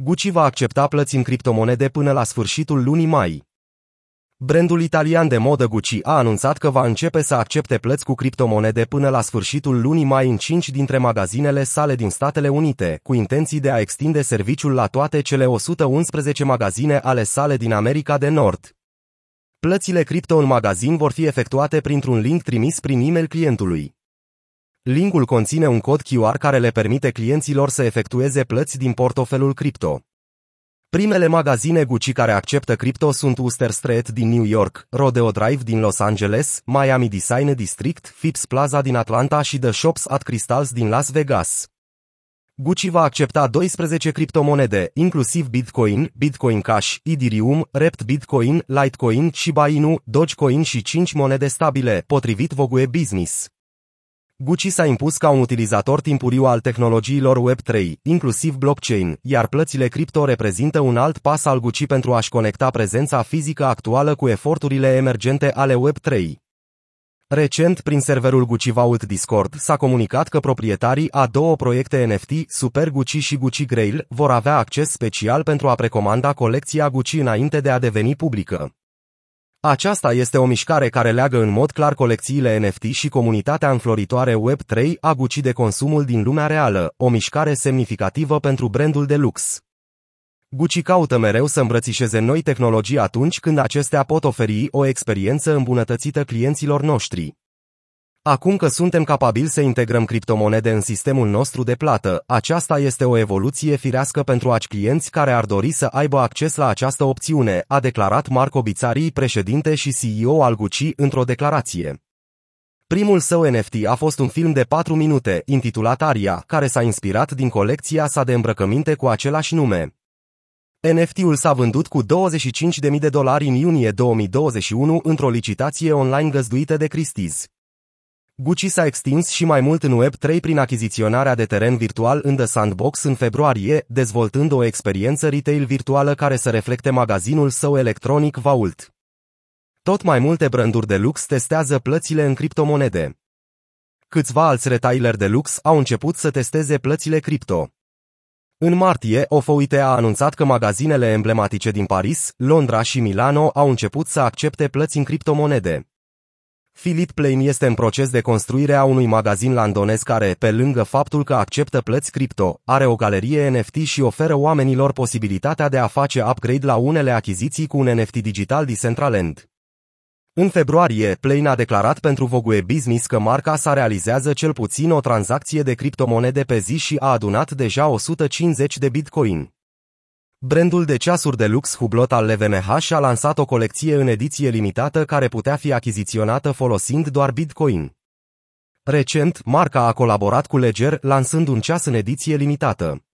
Gucci va accepta plăți în criptomonede până la sfârșitul lunii mai. Brandul italian de modă Gucci a anunțat că va începe să accepte plăți cu criptomonede până la sfârșitul lunii mai în 5 dintre magazinele sale din Statele Unite, cu intenții de a extinde serviciul la toate cele 111 magazine ale sale din America de Nord. Plățile cripto în magazin vor fi efectuate printr-un link trimis prin e-mail clientului. Linkul conține un cod QR care le permite clienților să efectueze plăți din portofelul cripto. Primele magazine Gucci care acceptă cripto sunt Wooster Street din New York, Rodeo Drive din Los Angeles, Miami Design District, Phipps Plaza din Atlanta și The Shops at Crystals din Las Vegas. Gucci va accepta 12 criptomonede, inclusiv Bitcoin, Bitcoin Cash, Ethereum, Rept Bitcoin, Litecoin, Shiba Inu, Dogecoin și 5 monede stabile, potrivit Vogue Business. Gucci s-a impus ca un utilizator timpuriu al tehnologiilor Web3, inclusiv blockchain, iar plățile cripto reprezintă un alt pas al Gucci pentru a-și conecta prezența fizică actuală cu eforturile emergente ale Web3. Recent, prin serverul Gucci Vault Discord, s-a comunicat că proprietarii a două proiecte NFT, Super Gucci și Gucci Grail, vor avea acces special pentru a precomanda colecția Gucci înainte de a deveni publică. Aceasta este o mișcare care leagă în mod clar colecțiile NFT și comunitatea înfloritoare Web3 a Gucci de consumul din lumea reală, o mișcare semnificativă pentru brandul de lux. Gucci caută mereu să îmbrățișeze noi tehnologii atunci când acestea pot oferi o experiență îmbunătățită clienților noștri. Acum că suntem capabili să integrăm criptomonede în sistemul nostru de plată, aceasta este o evoluție firească pentru aci clienți care ar dori să aibă acces la această opțiune, a declarat Marco Bizzari, președinte și CEO al Gucci, într-o declarație. Primul său NFT a fost un film de 4 minute, intitulat Aria, care s-a inspirat din colecția sa de îmbrăcăminte cu același nume. NFT-ul s-a vândut cu 25.000 de dolari în iunie 2021 într-o licitație online găzduită de Christie's. Gucci s-a extins și mai mult în Web3 prin achiziționarea de teren virtual în The Sandbox în februarie, dezvoltând o experiență retail virtuală care să reflecte magazinul său electronic Vault. Tot mai multe branduri de lux testează plățile în criptomonede. Câțiva alți retaileri de lux au început să testeze plățile cripto. În martie, OFOIT a anunțat că magazinele emblematice din Paris, Londra și Milano au început să accepte plăți în criptomonede. Philip Plain este în proces de construire a unui magazin landonez care, pe lângă faptul că acceptă plăți cripto, are o galerie NFT și oferă oamenilor posibilitatea de a face upgrade la unele achiziții cu un NFT digital Decentraland. În februarie, Plain a declarat pentru Vogue Business că marca sa realizează cel puțin o tranzacție de criptomonede pe zi și a adunat deja 150 de bitcoin. Brandul de ceasuri de lux Hublot al LVMH a lansat o colecție în ediție limitată care putea fi achiziționată folosind doar Bitcoin. Recent, marca a colaborat cu Ledger lansând un ceas în ediție limitată.